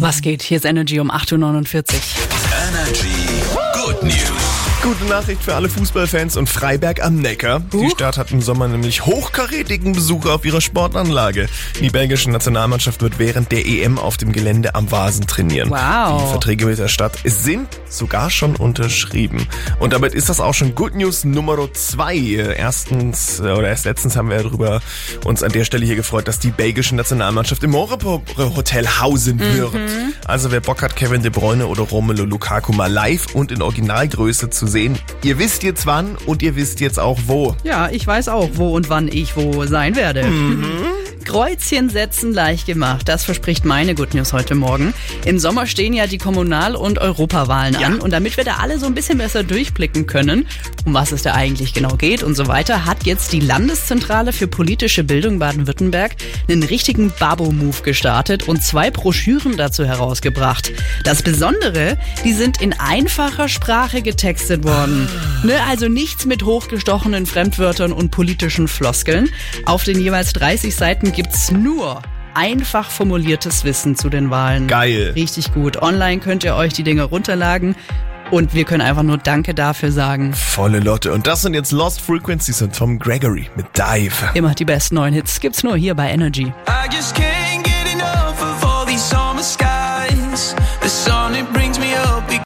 Was geht? Hier ist Energy um 8.49 Uhr. Energy. Gute Nachricht für alle Fußballfans und Freiberg am Neckar. Die Stadt hat im Sommer nämlich hochkarätigen Besucher auf ihrer Sportanlage. Die belgische Nationalmannschaft wird während der EM auf dem Gelände am Vasen trainieren. Wow. Die Verträge mit der Stadt sind sogar schon unterschrieben. Und damit ist das auch schon Good News Nummer zwei. Erstens, äh, oder erst letztens haben wir darüber uns an der Stelle hier gefreut, dass die belgische Nationalmannschaft im Montreal Hotel hausen wird. Also wer Bock hat, Kevin De Bruyne oder Romelu Lukaku mal live und in Originalgröße zu sehen, ihr wisst jetzt wann und ihr wisst jetzt auch wo. Ja, ich weiß auch, wo und wann ich wo sein werde. Kreuzchen setzen leicht gemacht. Das verspricht meine Good News heute Morgen. Im Sommer stehen ja die Kommunal- und Europawahlen an. Und damit wir da alle so ein bisschen besser durchblicken können, um was es da eigentlich genau geht und so weiter, hat jetzt die Landeszentrale für politische Bildung Baden-Württemberg einen richtigen Babo-Move gestartet und zwei Broschüren dazu herausgebracht. Das Besondere, die sind in einfacher Sprache getextet worden. Ne, also nichts mit hochgestochenen Fremdwörtern und politischen Floskeln. Auf den jeweils 30 Seiten gibt's nur einfach formuliertes Wissen zu den Wahlen. Geil. Richtig gut. Online könnt ihr euch die Dinge runterladen. Und wir können einfach nur Danke dafür sagen. Volle Lotte. Und das sind jetzt Lost Frequencies und Tom Gregory mit Dive. Immer die besten neuen Hits gibt's nur hier bei Energy. I just can't